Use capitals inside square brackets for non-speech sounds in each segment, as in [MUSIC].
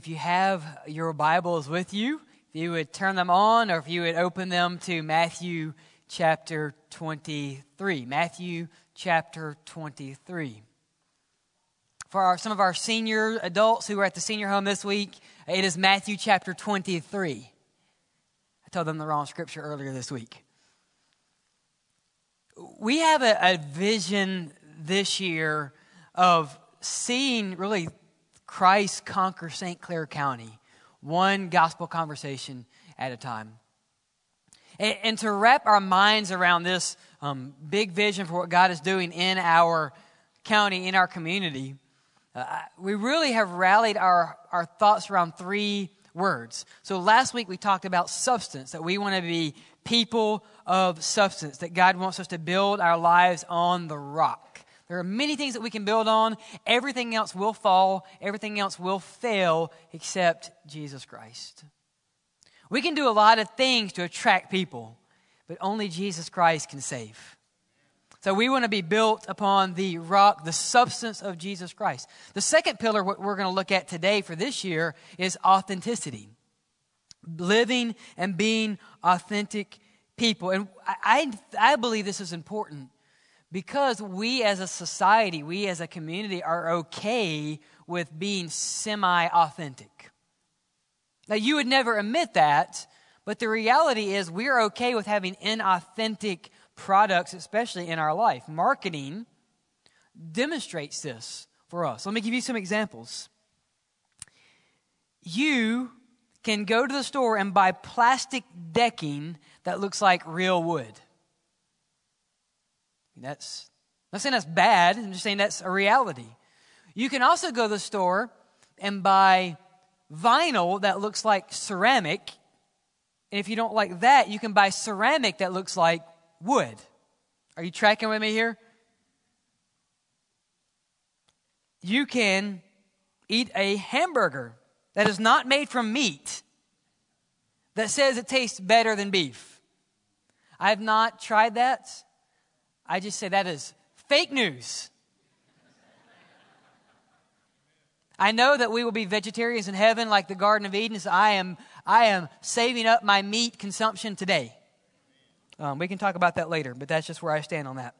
if you have your Bibles with you, if you would turn them on or if you would open them to Matthew chapter 23. Matthew chapter 23. For our, some of our senior adults who were at the senior home this week, it is Matthew chapter 23. I told them the wrong scripture earlier this week. We have a, a vision this year of seeing really Christ conquer St. Clair County, one gospel conversation at a time. And, and to wrap our minds around this um, big vision for what God is doing in our county, in our community, uh, we really have rallied our, our thoughts around three words. So last week we talked about substance, that we want to be people of substance, that God wants us to build our lives on the rock. There are many things that we can build on. Everything else will fall, everything else will fail except Jesus Christ. We can do a lot of things to attract people, but only Jesus Christ can save. So we want to be built upon the rock, the substance of Jesus Christ. The second pillar, what we're going to look at today for this year, is authenticity. Living and being authentic people. And I, I believe this is important because we as a society, we as a community are okay with being semi authentic. Now, you would never admit that, but the reality is we're okay with having inauthentic products, especially in our life. Marketing demonstrates this for us. Let me give you some examples. You can go to the store and buy plastic decking that looks like real wood. That's I'm not saying that's bad, I'm just saying that's a reality. You can also go to the store and buy vinyl that looks like ceramic. And if you don't like that, you can buy ceramic that looks like wood. Are you tracking with me here? You can eat a hamburger that is not made from meat that says it tastes better than beef. I have not tried that. I just say that is fake news. I know that we will be vegetarians in heaven like the Garden of Eden, so I am, I am saving up my meat consumption today. Um, we can talk about that later, but that's just where I stand on that.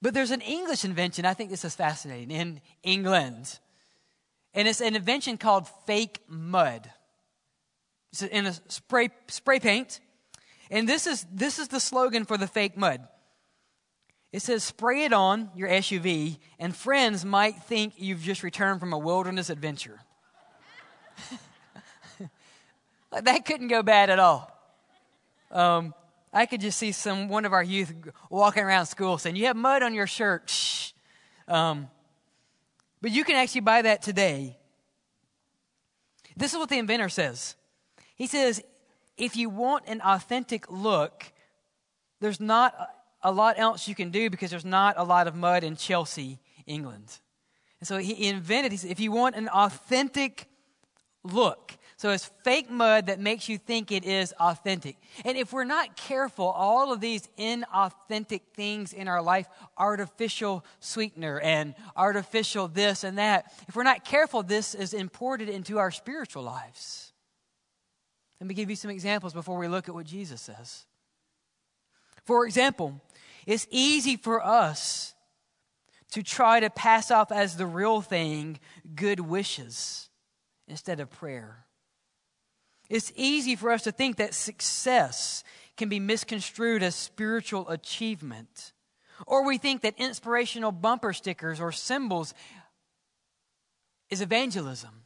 But there's an English invention, I think this is fascinating, in England. And it's an invention called fake mud. It's in a spray, spray paint. And this is, this is the slogan for the fake mud. It says, spray it on your SUV, and friends might think you've just returned from a wilderness adventure. [LAUGHS] that couldn't go bad at all. Um, I could just see some one of our youth walking around school saying, "You have mud on your shirt." Shh. Um, but you can actually buy that today. This is what the inventor says. He says, if you want an authentic look, there's not a lot else you can do because there's not a lot of mud in Chelsea, England. And so he invented, he said, if you want an authentic look, so it's fake mud that makes you think it is authentic. And if we're not careful, all of these inauthentic things in our life, artificial sweetener and artificial this and that, if we're not careful, this is imported into our spiritual lives. Let me give you some examples before we look at what Jesus says. For example, it's easy for us to try to pass off as the real thing good wishes instead of prayer. It's easy for us to think that success can be misconstrued as spiritual achievement. Or we think that inspirational bumper stickers or symbols is evangelism.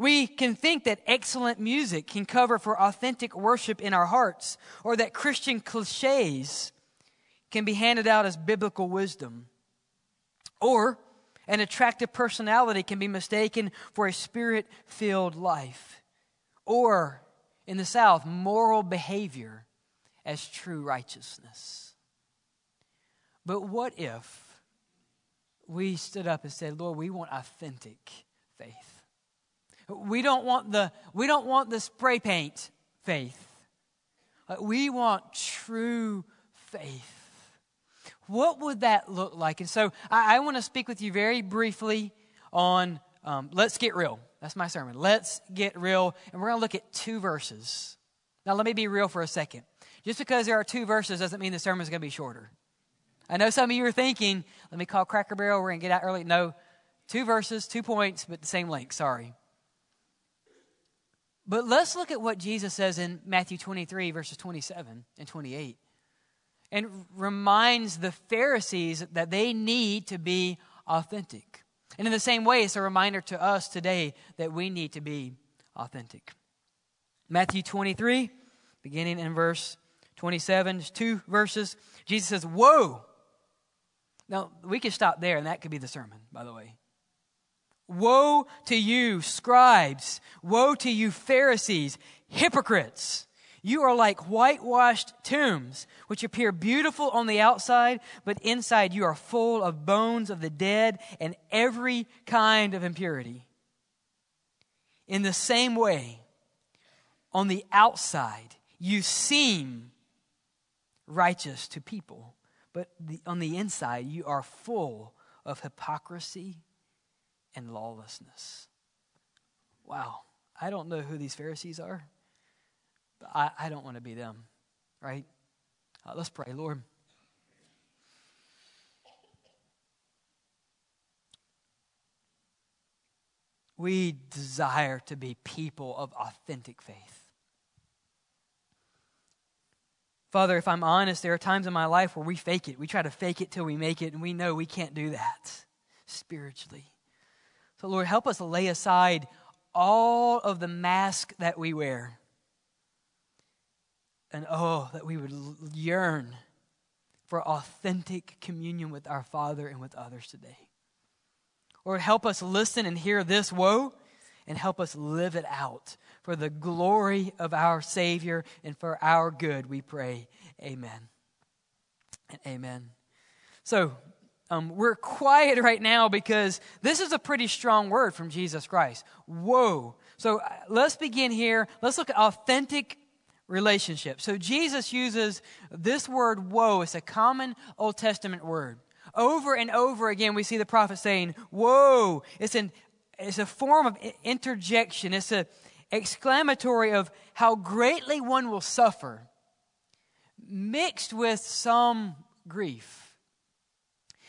We can think that excellent music can cover for authentic worship in our hearts, or that Christian cliches can be handed out as biblical wisdom. Or an attractive personality can be mistaken for a spirit filled life or in the South, moral behavior as true righteousness. But what if we stood up and said, Lord, we want authentic faith? We don't want the, we don't want the spray paint faith. We want true faith. what would that look like? And so I, I want to speak with you very briefly on um, let's get real. That's my sermon. Let's get real. And we're going to look at two verses. Now, let me be real for a second. Just because there are two verses doesn't mean the sermon is going to be shorter. I know some of you are thinking, let me call Cracker Barrel, we're going to get out early. No, two verses, two points, but the same length. Sorry. But let's look at what Jesus says in Matthew 23, verses 27 and 28, and reminds the Pharisees that they need to be authentic. And in the same way, it's a reminder to us today that we need to be authentic. Matthew 23, beginning in verse 27, two verses. Jesus says, Woe! Now, we could stop there, and that could be the sermon, by the way. Woe to you, scribes! Woe to you, Pharisees, hypocrites! You are like whitewashed tombs, which appear beautiful on the outside, but inside you are full of bones of the dead and every kind of impurity. In the same way, on the outside, you seem righteous to people, but on the inside, you are full of hypocrisy and lawlessness. Wow. I don't know who these Pharisees are. But I, I don't want to be them, right? Uh, let's pray, Lord. We desire to be people of authentic faith. Father, if I'm honest, there are times in my life where we fake it. We try to fake it till we make it, and we know we can't do that spiritually. So, Lord, help us lay aside all of the mask that we wear. And oh, that we would yearn for authentic communion with our Father and with others today. Lord, help us listen and hear this woe and help us live it out for the glory of our Savior and for our good, we pray. Amen. And amen. So, um, we're quiet [LAUGHS] right now because this is a pretty strong word from Jesus Christ. Whoa. So uh, let's begin here. Let's look at authentic relationship. So Jesus uses this word woe. It's a common Old Testament word. Over and over again, we see the prophet saying, Woe. It's, an, it's a form of interjection. It's an exclamatory of how greatly one will suffer, mixed with some grief.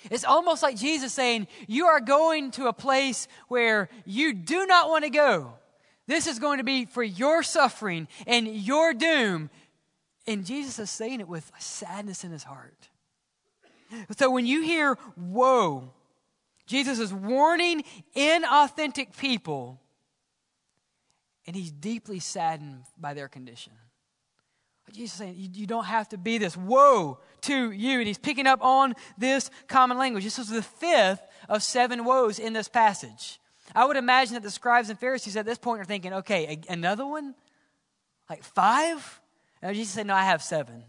It's almost like Jesus saying, You are going to a place where you do not want to go. This is going to be for your suffering and your doom. And Jesus is saying it with sadness in his heart. So when you hear woe, Jesus is warning inauthentic people, and he's deeply saddened by their condition. Jesus is saying, you, you don't have to be this. Woe to you. And he's picking up on this common language. This is the fifth of seven woes in this passage. I would imagine that the scribes and Pharisees at this point are thinking, okay, a, another one? Like five? And Jesus said, no, I have seven.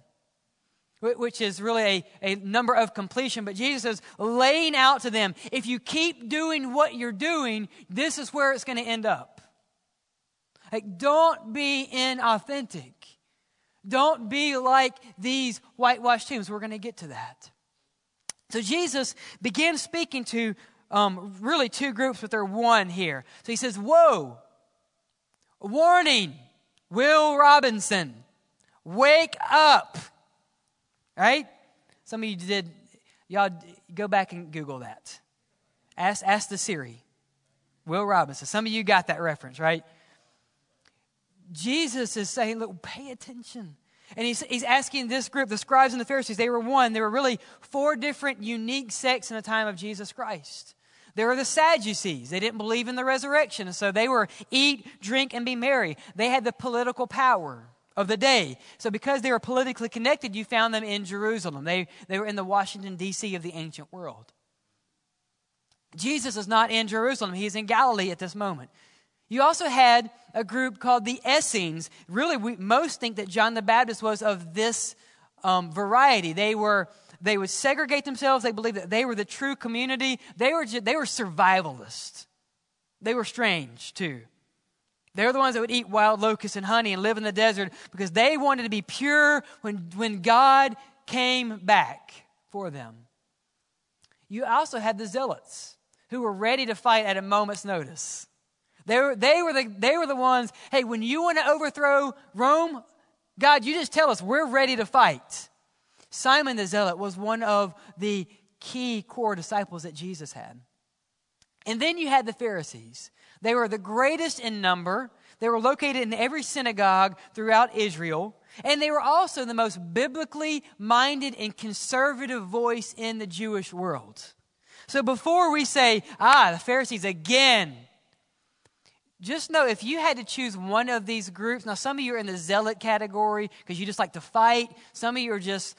Which is really a, a number of completion. But Jesus is laying out to them, if you keep doing what you're doing, this is where it's going to end up. Like, don't be inauthentic. Don't be like these whitewashed tombs. We're going to get to that. So Jesus began speaking to um, really two groups, but they're one here. So he says, Whoa, warning, Will Robinson, wake up. Right? Some of you did, y'all go back and Google that. Ask, ask the Siri. Will Robinson. Some of you got that reference, right? Jesus is saying, look, pay attention. And he's, he's asking this group, the scribes and the Pharisees, they were one. There were really four different unique sects in the time of Jesus Christ. There were the Sadducees. They didn't believe in the resurrection. And so they were eat, drink, and be merry. They had the political power of the day. So because they were politically connected, you found them in Jerusalem. They, they were in the Washington, D.C. of the ancient world. Jesus is not in Jerusalem. He's in Galilee at this moment. You also had a group called the Essenes. Really, we most think that John the Baptist was of this um, variety. They were they would segregate themselves. They believed that they were the true community. They were they were survivalists. They were strange too. They're the ones that would eat wild locusts and honey and live in the desert because they wanted to be pure when, when God came back for them. you also had the zealots who were ready to fight at a moment's notice. They were, they were, the, they were the ones, hey, when you want to overthrow Rome, God, you just tell us, we're ready to fight. Simon the Zealot was one of the key core disciples that Jesus had. And then you had the Pharisees. They were the greatest in number. They were located in every synagogue throughout Israel. And they were also the most biblically minded and conservative voice in the Jewish world. So before we say, ah, the Pharisees again, just know if you had to choose one of these groups, now some of you are in the zealot category because you just like to fight. Some of you are just,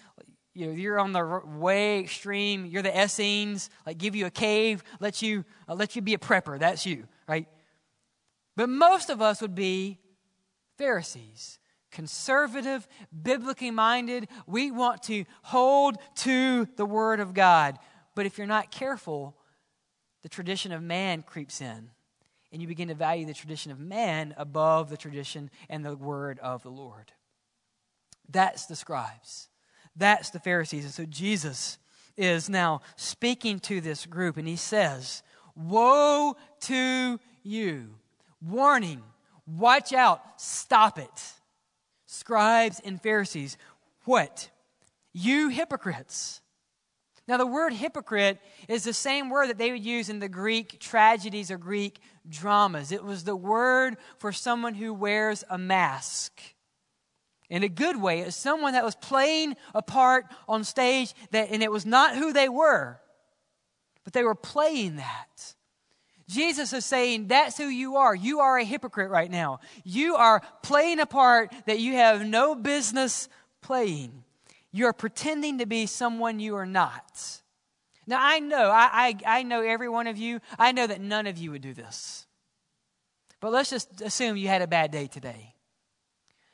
you know, you're on the way extreme. You're the Essenes, like give you a cave, let you, uh, let you be a prepper. That's you, right? But most of us would be Pharisees, conservative, biblically minded. We want to hold to the Word of God. But if you're not careful, the tradition of man creeps in and you begin to value the tradition of man above the tradition and the word of the Lord. That's the scribes. That's the Pharisees. And so Jesus is now speaking to this group, and he says, Woe to you! Warning, watch out, stop it. Scribes and Pharisees, what? You hypocrites! Now, the word hypocrite is the same word that they would use in the Greek tragedies or Greek dramas. It was the word for someone who wears a mask. In a good way, it's someone that was playing a part on stage that, and it was not who they were, but they were playing that. Jesus is saying, That's who you are. You are a hypocrite right now. You are playing a part that you have no business playing. You're pretending to be someone you are not. Now, I know, I, I, I know every one of you. I know that none of you would do this. But let's just assume you had a bad day today.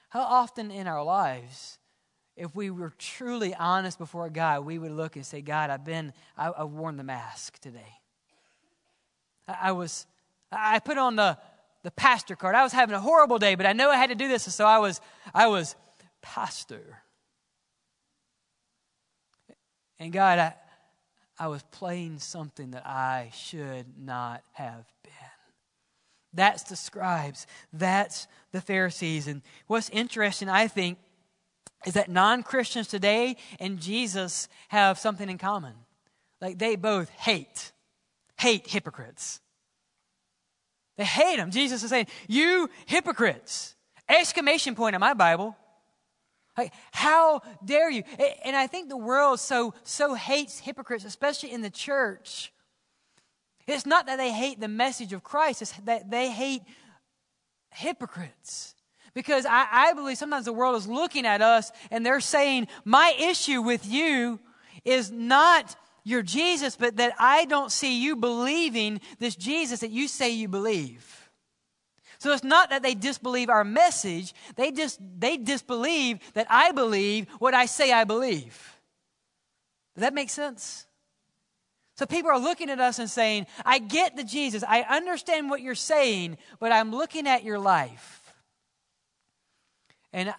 How often in our lives, if we were truly honest before God, we would look and say, God, I've been, I, have worn the mask today. I, I was, I put on the, the pastor card. I was having a horrible day, but I know I had to do this, so I was, I was pastor. And God, I, I was playing something that I should not have been. That's the scribes. That's the Pharisees. And what's interesting, I think, is that non Christians today and Jesus have something in common. Like they both hate, hate hypocrites. They hate them. Jesus is saying, You hypocrites! Exclamation point in my Bible. Like, how dare you? And I think the world so, so hates hypocrites, especially in the church. It's not that they hate the message of Christ, it's that they hate hypocrites. Because I, I believe sometimes the world is looking at us and they're saying, My issue with you is not your Jesus, but that I don't see you believing this Jesus that you say you believe. So it's not that they disbelieve our message, they just they disbelieve that I believe what I say I believe. Does that make sense? So people are looking at us and saying, I get the Jesus. I understand what you're saying, but I'm looking at your life. And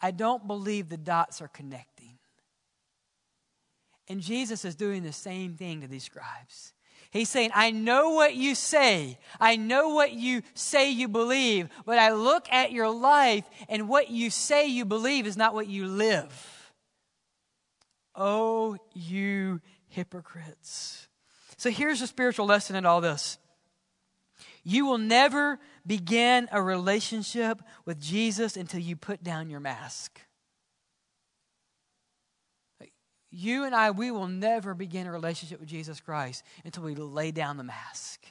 I don't believe the dots are connecting. And Jesus is doing the same thing to these scribes. He's saying, I know what you say. I know what you say you believe, but I look at your life and what you say you believe is not what you live. Oh, you hypocrites. So here's a spiritual lesson in all this. You will never begin a relationship with Jesus until you put down your mask you and I, we will never begin a relationship with Jesus Christ until we lay down the mask.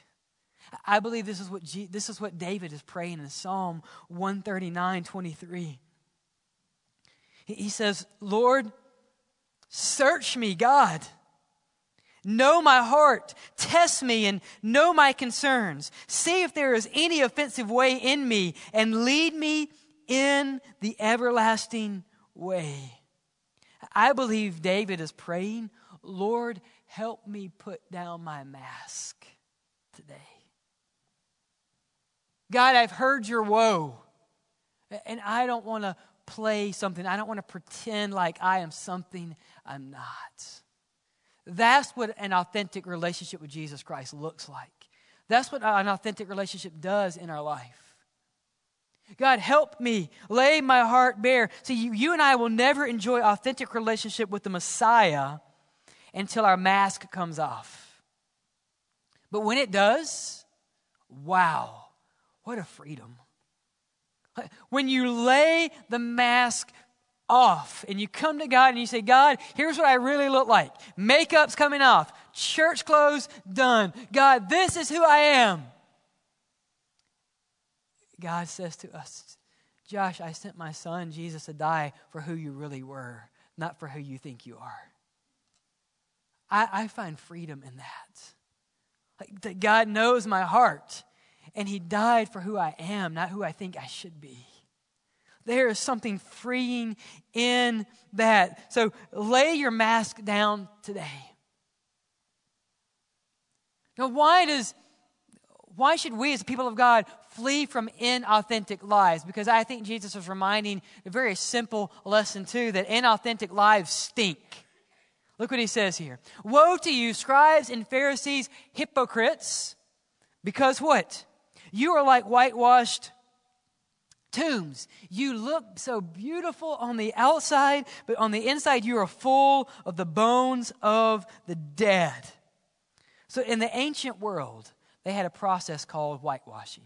I believe this is what, this is what David is praying in Psalm 139 23. He, he says, Lord, search me, God. Know my heart. Test me and know my concerns. See if there is any offensive way in me and lead me in the everlasting way. I believe David is praying, Lord, help me put down my mask today. God, I've heard your woe, and I don't want to play something. I don't want to pretend like I am something I'm not. That's what an authentic relationship with Jesus Christ looks like. That's what an authentic relationship does in our life. God, help me lay my heart bare. See, you, you and I will never enjoy authentic relationship with the Messiah until our mask comes off. But when it does, wow, what a freedom. When you lay the mask off and you come to God and you say, God, here's what I really look like. Makeup's coming off, church clothes done. God, this is who I am. God says to us, Josh, I sent my son Jesus to die for who you really were, not for who you think you are. I, I find freedom in that. Like that God knows my heart, and He died for who I am, not who I think I should be. There is something freeing in that. So lay your mask down today. Now, why does why should we as people of God flee from inauthentic lives? Because I think Jesus was reminding a very simple lesson too that inauthentic lives stink. Look what he says here. Woe to you, scribes and Pharisees, hypocrites, because what? You are like whitewashed tombs. You look so beautiful on the outside, but on the inside you are full of the bones of the dead. So in the ancient world, they had a process called whitewashing.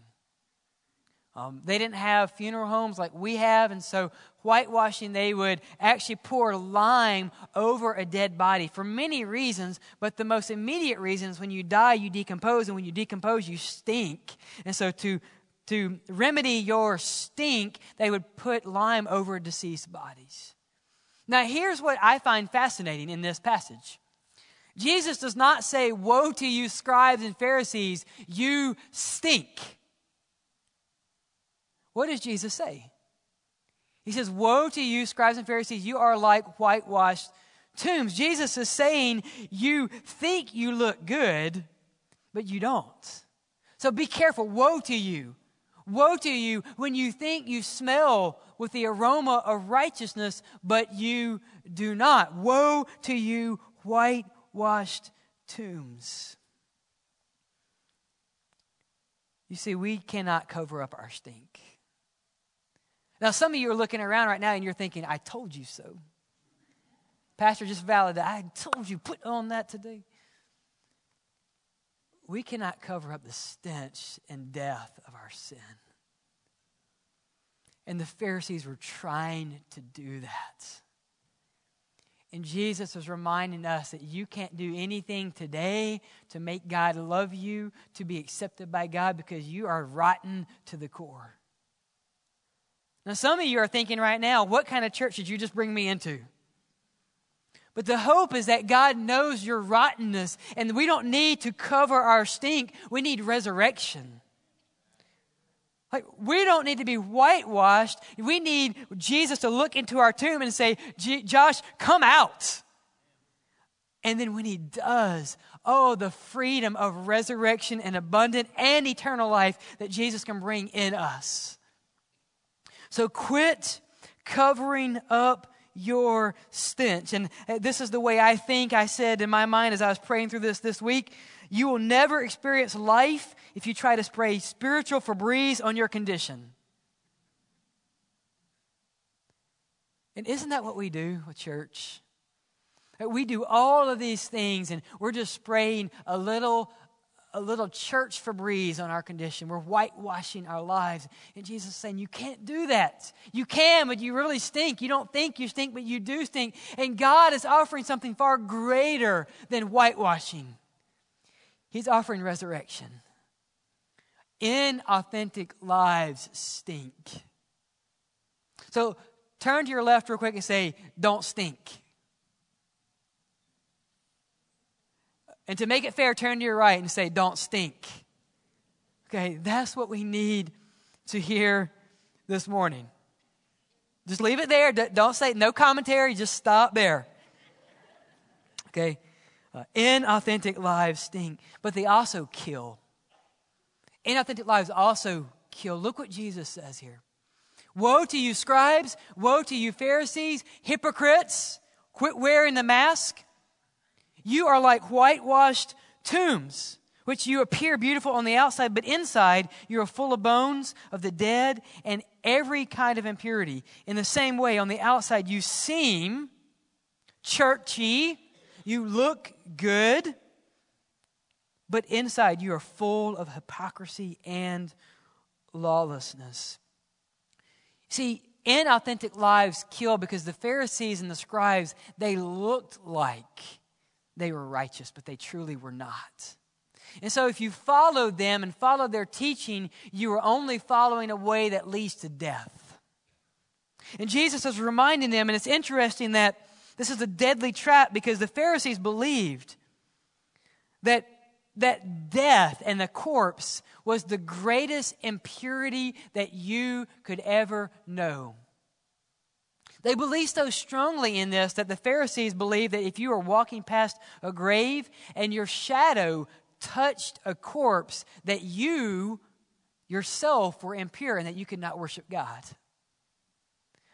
Um, they didn't have funeral homes like we have, and so whitewashing, they would actually pour lime over a dead body for many reasons, but the most immediate reason is when you die, you decompose, and when you decompose, you stink. And so to, to remedy your stink, they would put lime over deceased bodies. Now, here's what I find fascinating in this passage. Jesus does not say, Woe to you, scribes and Pharisees, you stink. What does Jesus say? He says, Woe to you, scribes and Pharisees, you are like whitewashed tombs. Jesus is saying, You think you look good, but you don't. So be careful. Woe to you. Woe to you when you think you smell with the aroma of righteousness, but you do not. Woe to you, whitewashed tombs. You see, we cannot cover up our stink. Now, some of you are looking around right now and you're thinking, I told you so. Pastor just validated, I told you, put on that today. We cannot cover up the stench and death of our sin. And the Pharisees were trying to do that. And Jesus was reminding us that you can't do anything today to make God love you, to be accepted by God, because you are rotten to the core. Now, some of you are thinking right now, what kind of church did you just bring me into? But the hope is that God knows your rottenness, and we don't need to cover our stink. We need resurrection. Like, we don't need to be whitewashed. We need Jesus to look into our tomb and say, Josh, come out. And then when he does, oh, the freedom of resurrection and abundant and eternal life that Jesus can bring in us. So quit covering up your stench. And uh, this is the way I think I said in my mind as I was praying through this this week. You will never experience life if you try to spray spiritual Febreze on your condition. And isn't that what we do with church? We do all of these things and we're just spraying a little a little church Febreze on our condition. We're whitewashing our lives. And Jesus is saying, You can't do that. You can, but you really stink. You don't think you stink, but you do stink. And God is offering something far greater than whitewashing. He's offering resurrection. Inauthentic lives stink. So turn to your left real quick and say, Don't stink. And to make it fair, turn to your right and say, Don't stink. Okay, that's what we need to hear this morning. Just leave it there. Don't say no commentary, just stop there. Okay? Uh, inauthentic lives stink, but they also kill. Inauthentic lives also kill. Look what Jesus says here. Woe to you, scribes! Woe to you, Pharisees, hypocrites! Quit wearing the mask. You are like whitewashed tombs, which you appear beautiful on the outside, but inside you are full of bones of the dead and every kind of impurity. In the same way, on the outside you seem churchy, you look good, but inside you are full of hypocrisy and lawlessness. See, inauthentic lives kill because the Pharisees and the scribes, they looked like they were righteous, but they truly were not. And so, if you followed them and followed their teaching, you are only following a way that leads to death. And Jesus is reminding them, and it's interesting that this is a deadly trap because the Pharisees believed that, that death and the corpse was the greatest impurity that you could ever know. They believed so strongly in this that the Pharisees believed that if you were walking past a grave and your shadow touched a corpse, that you yourself were impure and that you could not worship God.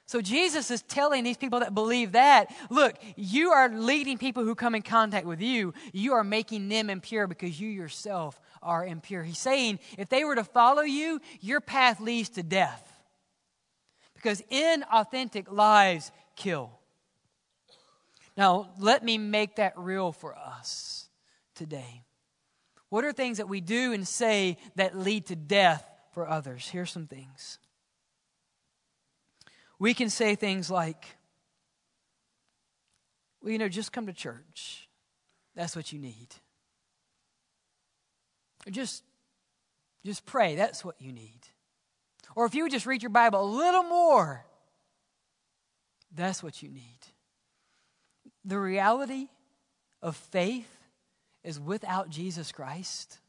So Jesus is telling these people that believe that, look, you are leading people who come in contact with you. You are making them impure because you yourself are impure. He's saying if they were to follow you, your path leads to death. Because inauthentic lives kill. Now, let me make that real for us today. What are things that we do and say that lead to death for others? Here's some things. We can say things like, well, you know, just come to church. That's what you need. Or just, just pray. That's what you need. Or if you would just read your Bible a little more, that's what you need. The reality of faith is without Jesus Christ,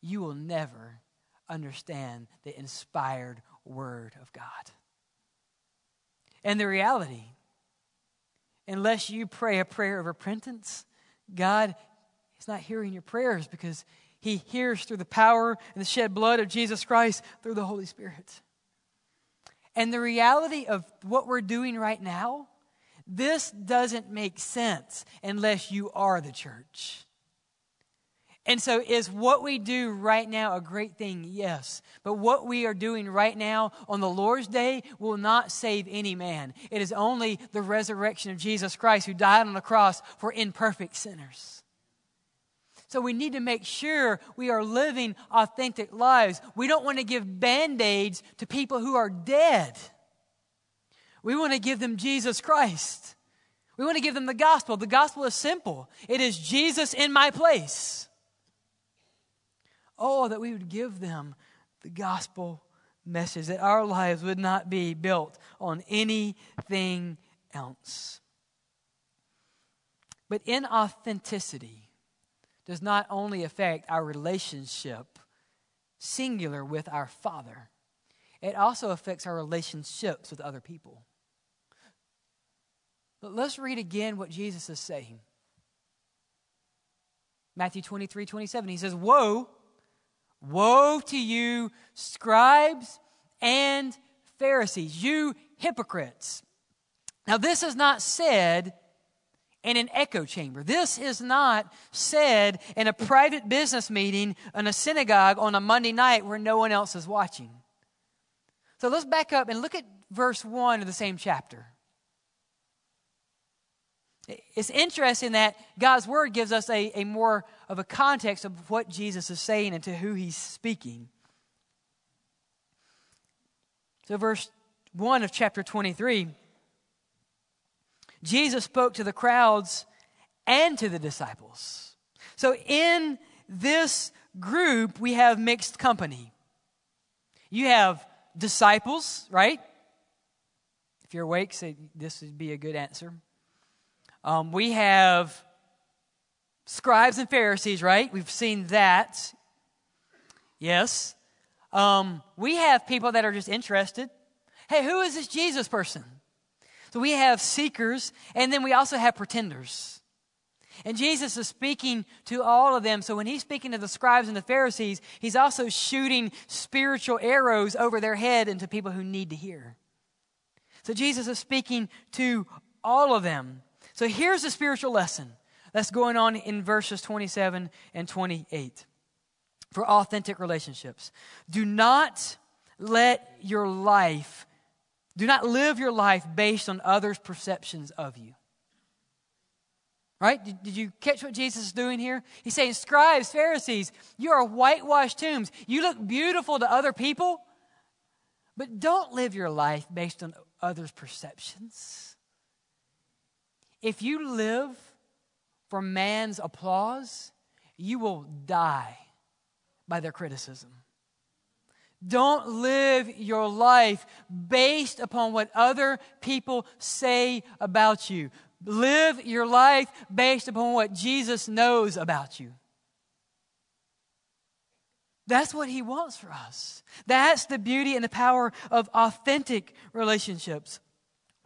you will never understand the inspired Word of God. And the reality, unless you pray a prayer of repentance, God is not hearing your prayers because He hears through the power and the shed blood of Jesus Christ through the Holy Spirit. And the reality of what we're doing right now, this doesn't make sense unless you are the church. And so, is what we do right now a great thing? Yes. But what we are doing right now on the Lord's day will not save any man. It is only the resurrection of Jesus Christ who died on the cross for imperfect sinners. So, we need to make sure we are living authentic lives. We don't want to give band aids to people who are dead. We want to give them Jesus Christ. We want to give them the gospel. The gospel is simple it is Jesus in my place. Oh, that we would give them the gospel message, that our lives would not be built on anything else. But inauthenticity does not only affect our relationship, singular, with our Father, it also affects our relationships with other people. But let's read again what Jesus is saying. Matthew 23 27, he says, Woe Woe to you, scribes and Pharisees, you hypocrites. Now, this is not said in an echo chamber. This is not said in a private business meeting in a synagogue on a Monday night where no one else is watching. So let's back up and look at verse 1 of the same chapter. It's interesting that God's word gives us a, a more of a context of what Jesus is saying and to who he's speaking. So, verse 1 of chapter 23 Jesus spoke to the crowds and to the disciples. So, in this group, we have mixed company. You have disciples, right? If you're awake, say this would be a good answer. Um, we have scribes and Pharisees, right? We've seen that. Yes. Um, we have people that are just interested. Hey, who is this Jesus person? So we have seekers, and then we also have pretenders. And Jesus is speaking to all of them. So when he's speaking to the scribes and the Pharisees, he's also shooting spiritual arrows over their head into people who need to hear. So Jesus is speaking to all of them. So here's the spiritual lesson that's going on in verses 27 and 28 for authentic relationships. Do not let your life, do not live your life based on others' perceptions of you. Right? Did, did, you catch what Jesus is doing here? He's saying, Scribes, Pharisees, you are whitewashed tombs. You look beautiful to other people, but don't live your life based on others' perceptions. If you live for man's applause, you will die by their criticism. Don't live your life based upon what other people say about you. Live your life based upon what Jesus knows about you. That's what he wants for us. That's the beauty and the power of authentic relationships.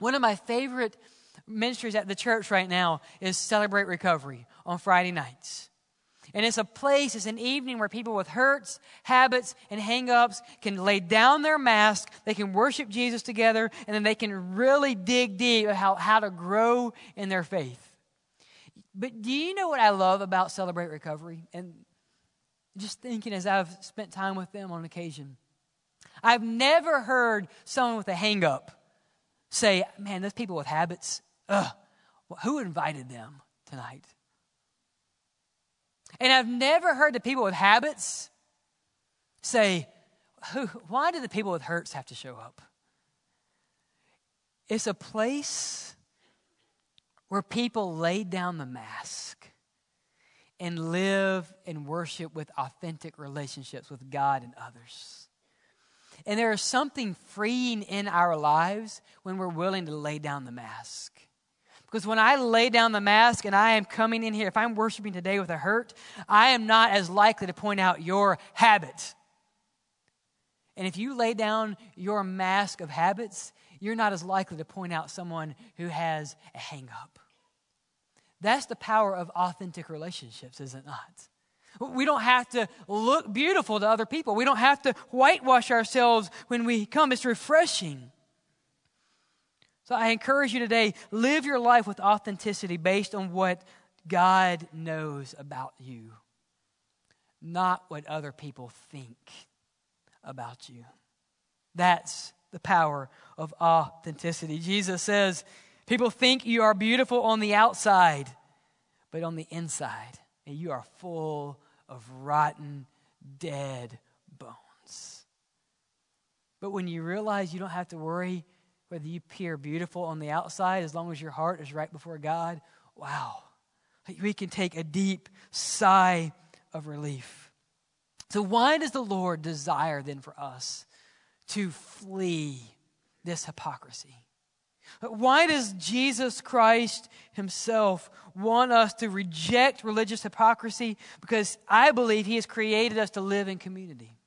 One of my favorite ministries at the church right now is Celebrate Recovery on Friday nights. And it's a place, it's an evening where people with hurts, habits, and hangups can lay down their mask, they can worship Jesus together, and then they can really dig deep how, how to grow in their faith. But do you know what I love about Celebrate Recovery? And just thinking as I've spent time with them on occasion, I've never heard someone with a hangup say, Man, those people with habits, ugh, who invited them tonight? And I've never heard the people with habits say, Why do the people with hurts have to show up? It's a place where people lay down the mask and live and worship with authentic relationships with God and others. And there is something freeing in our lives when we're willing to lay down the mask. Because when I lay down the mask and I am coming in here, if I'm worshiping today with a hurt, I am not as likely to point out your habit. And if you lay down your mask of habits, you're not as likely to point out someone who has a hang up. That's the power of authentic relationships, is it not? We don't have to look beautiful to other people. We don't have to whitewash ourselves when we come. It's refreshing. So I encourage you today live your life with authenticity based on what God knows about you, not what other people think about you. That's the power of authenticity. Jesus says, People think you are beautiful on the outside, but on the inside, you are full of rotten, dead bones. But when you realize you don't have to worry whether you appear beautiful on the outside, as long as your heart is right before God, wow, we can take a deep sigh of relief. So, why does the Lord desire then for us to flee this hypocrisy? Why does Jesus Christ Himself want us to reject religious hypocrisy? Because I believe He has created us to live in community.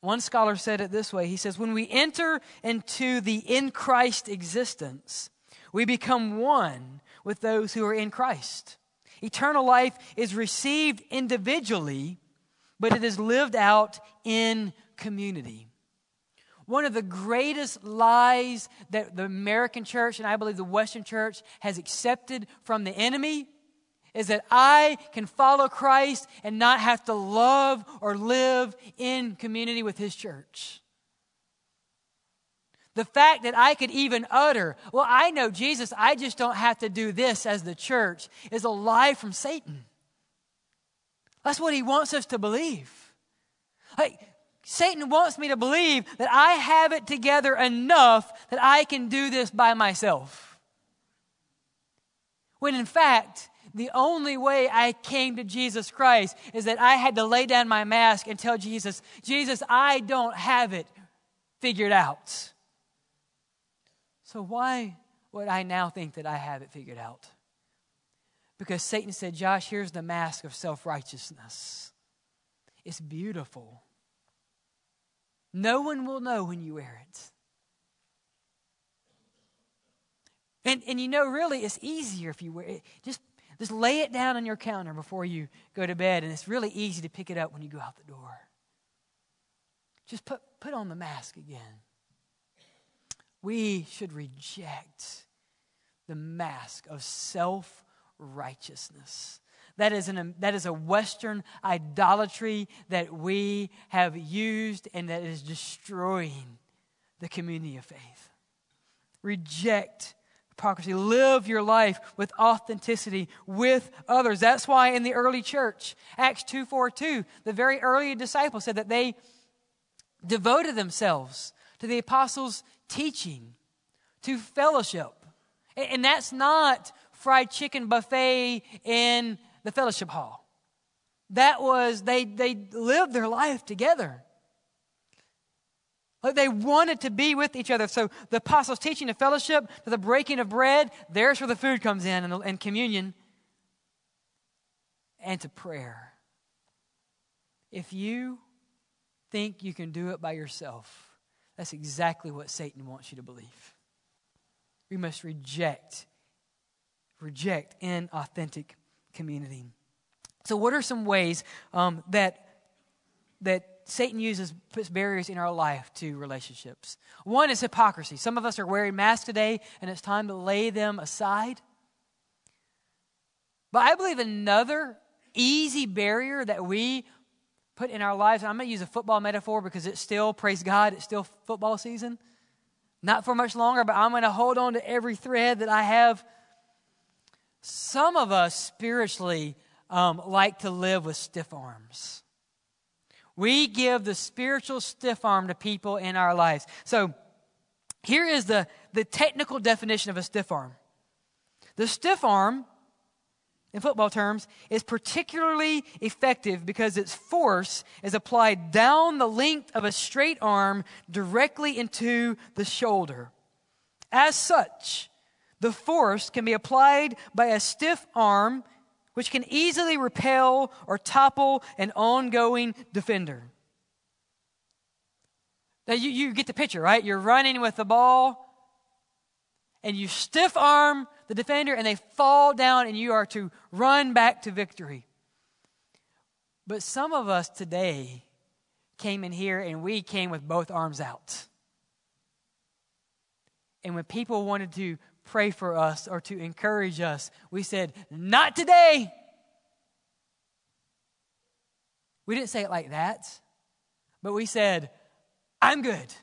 One scholar said it this way He says, When we enter into the in Christ existence, we become one with those who are in Christ. Eternal life is received individually, but it is lived out in community. One of the greatest lies that the American church and I believe the Western church has accepted from the enemy is that I can follow Christ and not have to love or live in community with His church. The fact that I could even utter, well, I know Jesus, I just don't have to do this as the church, is a lie from Satan. That's what he wants us to believe. Like, Satan wants me to believe that I have it together enough that I can do this by myself. When in fact, the only way I came to Jesus Christ is that I had to lay down my mask and tell Jesus, Jesus, I don't have it figured out. So why would I now think that I have it figured out? Because Satan said, Josh, here's the mask of self righteousness. It's beautiful. No one will know when you wear it. And, and you know, really, it's easier if you wear it. Just just lay it down on your counter before you go to bed, and it's really easy to pick it up when you go out the door. Just put, put on the mask again. We should reject the mask of self righteousness. That is, an, that is a Western idolatry that we have used and that is destroying the community of faith. Reject hypocrisy. Live your life with authenticity with others. That's why in the early church, Acts 2 4 2, the very early disciples said that they devoted themselves to the apostles' teaching, to fellowship. And that's not fried chicken buffet in the fellowship hall. That was, they, they lived their life together. Like they wanted to be with each other. So the apostles' teaching, the fellowship, to the breaking of bread, there's where the food comes in and, and communion, and to prayer. If you think you can do it by yourself, that's exactly what Satan wants you to believe. We must reject, reject inauthentic community. So, what are some ways um, that that Satan uses puts barriers in our life to relationships? One is hypocrisy. Some of us are wearing masks today, and it's time to lay them aside. But I believe another easy barrier that we put in our lives, I'm going to use a football metaphor because it's still, praise God, it's still football season. Not for much longer, but I'm going to hold on to every thread that I have some of us spiritually um, like to live with stiff arms. We give the spiritual stiff arm to people in our lives. So here is the, the technical definition of a stiff arm the stiff arm, in football terms, is particularly effective because its force is applied down the length of a straight arm directly into the shoulder. As such, the force can be applied by a stiff arm, which can easily repel or topple an ongoing defender. Now, you, you get the picture, right? You're running with the ball, and you stiff arm the defender, and they fall down, and you are to run back to victory. But some of us today came in here, and we came with both arms out. And when people wanted to pray for us or to encourage us. We said, Not today. We didn't say it like that, but we said, I'm good.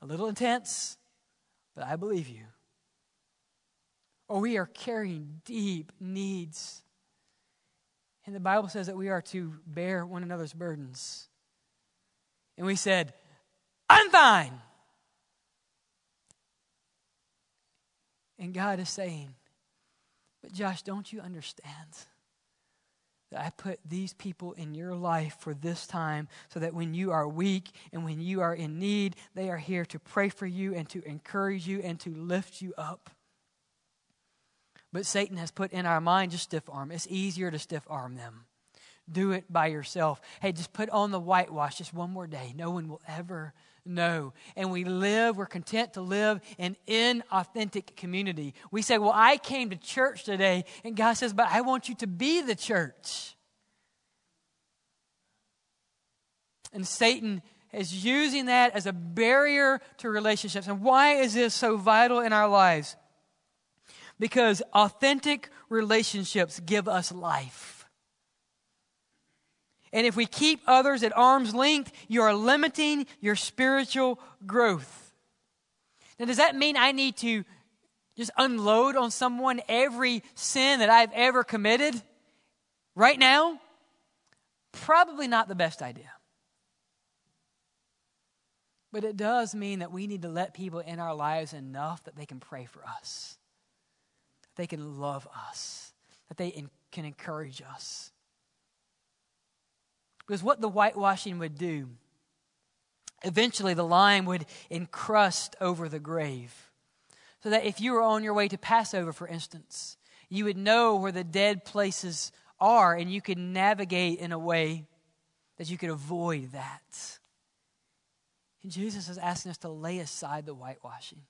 A little intense, but I believe you. Or we are carrying deep needs. And the Bible says that we are to bear one another's burdens. And we said, I'm fine. And God is saying, But Josh, don't you understand that I put these people in your life for this time so that when you are weak and when you are in need, they are here to pray for you and to encourage you and to lift you up? But Satan has put in our mind just stiff arm. It's easier to stiff arm them. Do it by yourself. Hey, just put on the whitewash just one more day. No one will ever know. And we live, we're content to live in inauthentic community. We say, Well, I came to church today, and God says, But I want you to be the church. And Satan is using that as a barrier to relationships. And why is this so vital in our lives? Because authentic relationships give us life. And if we keep others at arm's length, you are limiting your spiritual growth. Now, does that mean I need to just unload on someone every sin that I've ever committed right now? Probably not the best idea. But it does mean that we need to let people in our lives enough that they can pray for us, that they can love us, that they can encourage us. Because what the whitewashing would do, eventually the lime would encrust over the grave. So that if you were on your way to Passover, for instance, you would know where the dead places are and you could navigate in a way that you could avoid that. And Jesus is asking us to lay aside the whitewashing.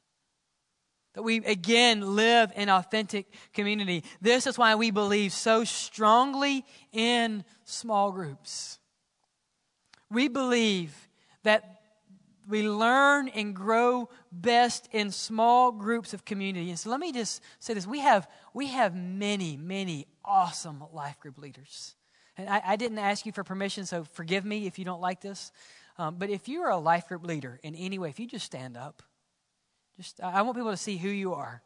That we again live in authentic community. This is why we believe so strongly in small groups. We believe that we learn and grow best in small groups of community. And so let me just say this. We have, we have many, many awesome life group leaders. And I, I didn't ask you for permission, so forgive me if you don't like this. Um, but if you're a life group leader in any way, if you just stand up, just I want people to see who you are.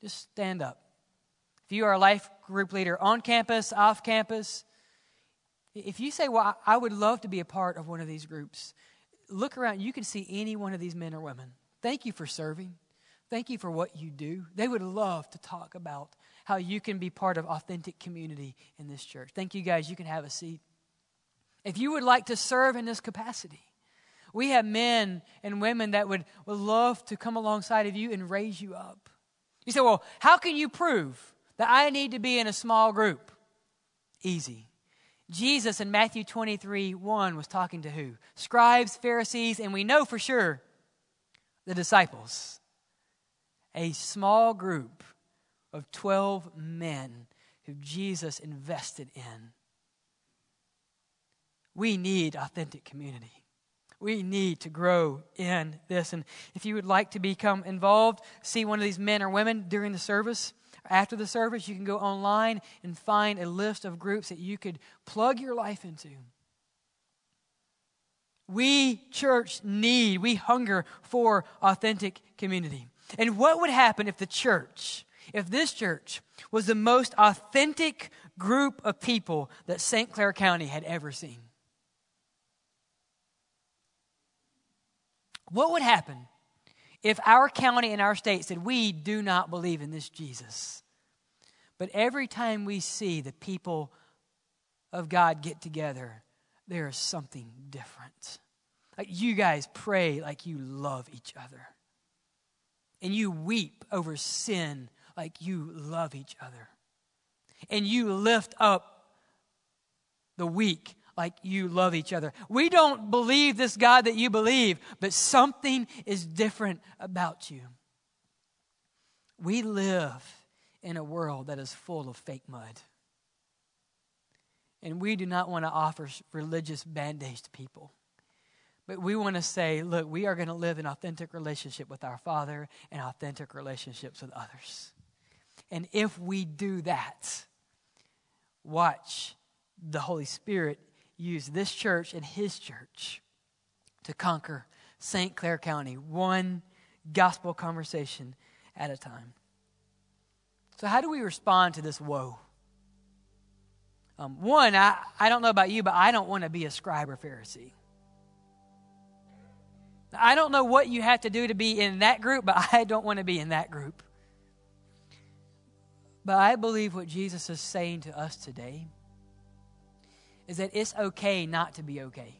Just stand up. If you are a life group leader on campus, off campus, if you say, Well, I would love to be a part of one of these groups, look around. You can see any one of these men or women. Thank you for serving. Thank you for what you do. They would love to talk about how you can be part of authentic community in this church. Thank you guys. You can have a seat. If you would like to serve in this capacity, we have men and women that would, would love to come alongside of you and raise you up. You say, well, how can you prove that I need to be in a small group? Easy. Jesus in Matthew 23 1 was talking to who? Scribes, Pharisees, and we know for sure the disciples. A small group of 12 men who Jesus invested in. We need authentic community. We need to grow in this. And if you would like to become involved, see one of these men or women during the service, after the service, you can go online and find a list of groups that you could plug your life into. We, church, need, we hunger for authentic community. And what would happen if the church, if this church was the most authentic group of people that St. Clair County had ever seen? What would happen if our county and our state said, We do not believe in this Jesus? But every time we see the people of God get together, there is something different. Like you guys pray like you love each other. And you weep over sin like you love each other. And you lift up the weak like you love each other. We don't believe this God that you believe, but something is different about you. We live in a world that is full of fake mud. And we do not want to offer religious band aids to people. But we want to say, look, we are going to live an authentic relationship with our Father and authentic relationships with others. And if we do that, watch the Holy Spirit use this church and his church to conquer St. Clair County, one gospel conversation at a time. So, how do we respond to this woe? Um, one, I, I don't know about you, but I don't want to be a scribe or Pharisee. I don't know what you have to do to be in that group, but [LAUGHS] I don't want to be in that group. But I believe what Jesus is saying to us today is that it's okay not to be okay.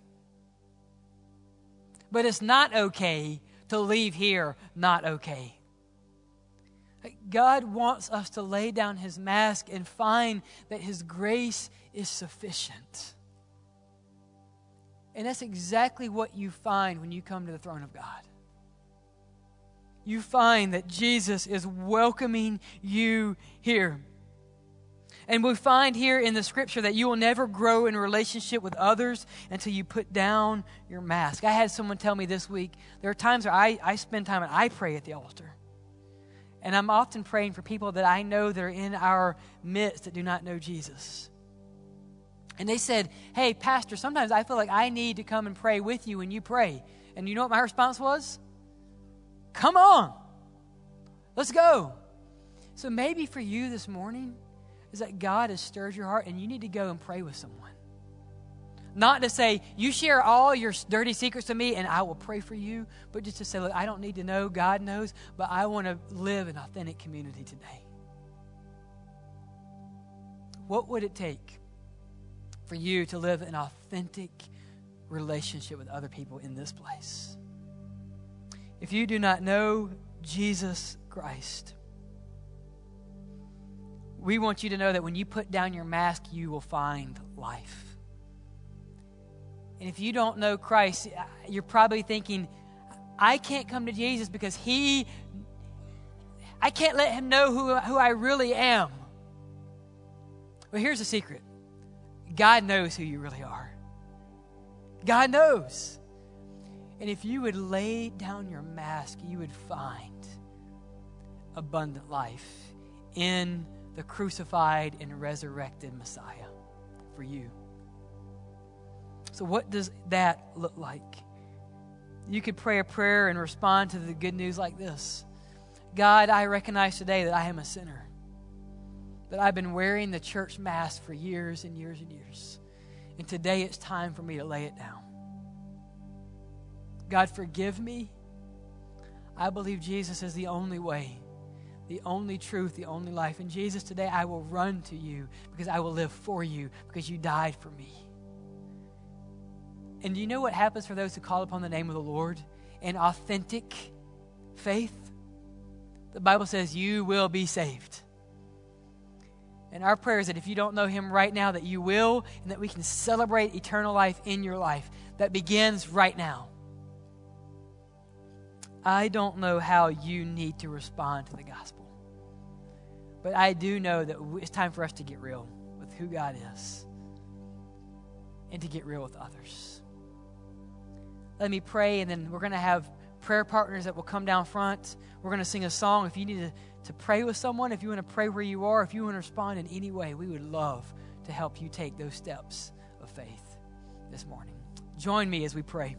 But it's not okay to leave here not okay. God wants us to lay down his mask and find that his grace is sufficient. And that's exactly what you find when you come to the throne of God. You find that Jesus is welcoming you here. And we find here in the scripture that you will never grow in relationship with others until you put down your mask. I had someone tell me this week there are times where I, I spend time and I pray at the altar. And I'm often praying for people that I know that are in our midst that do not know Jesus. And they said, Hey, Pastor, sometimes I feel like I need to come and pray with you when you pray. And you know what my response was? Come on, let's go. So maybe for you this morning, is that God has stirred your heart and you need to go and pray with someone. Not to say, you share all your dirty secrets to me and I will pray for you, but just to say, look, I don't need to know, God knows, but I want to live an authentic community today. What would it take for you to live an authentic relationship with other people in this place? If you do not know Jesus Christ, we want you to know that when you put down your mask, you will find life. And if you don't know Christ, uh, you're probably thinking, I can't come to Jesus because he, I can't let him know who, who I really am. Well, here's the secret God knows who you really are. God knows. And if you would lay down your mask, you would find abundant life in the crucified and resurrected Messiah for you. So, what does that look like? You could pray a prayer and respond to the good news like this God, I recognize today that I am a sinner, that I've been wearing the church mask for years and years and years. And today it's time for me to lay it down. God, forgive me. I believe Jesus is the only way, the only truth, the only life. And Jesus, today I will run to you because I will live for you because you died for me. And do you know what happens for those who call upon the name of the Lord in authentic faith? The Bible says you will be saved. And our prayer is that if you don't know Him right now, that you will, and that we can celebrate eternal life in your life that begins right now. I don't know how you need to respond to the gospel, but I do know that it's time for us to get real with who God is and to get real with others. Let me pray, and then we're going to have prayer partners that will come down front. We're going to sing a song. If you need to, to pray with someone, if you want to pray where you are, if you want to respond in any way, we would love to help you take those steps of faith this morning. Join me as we pray.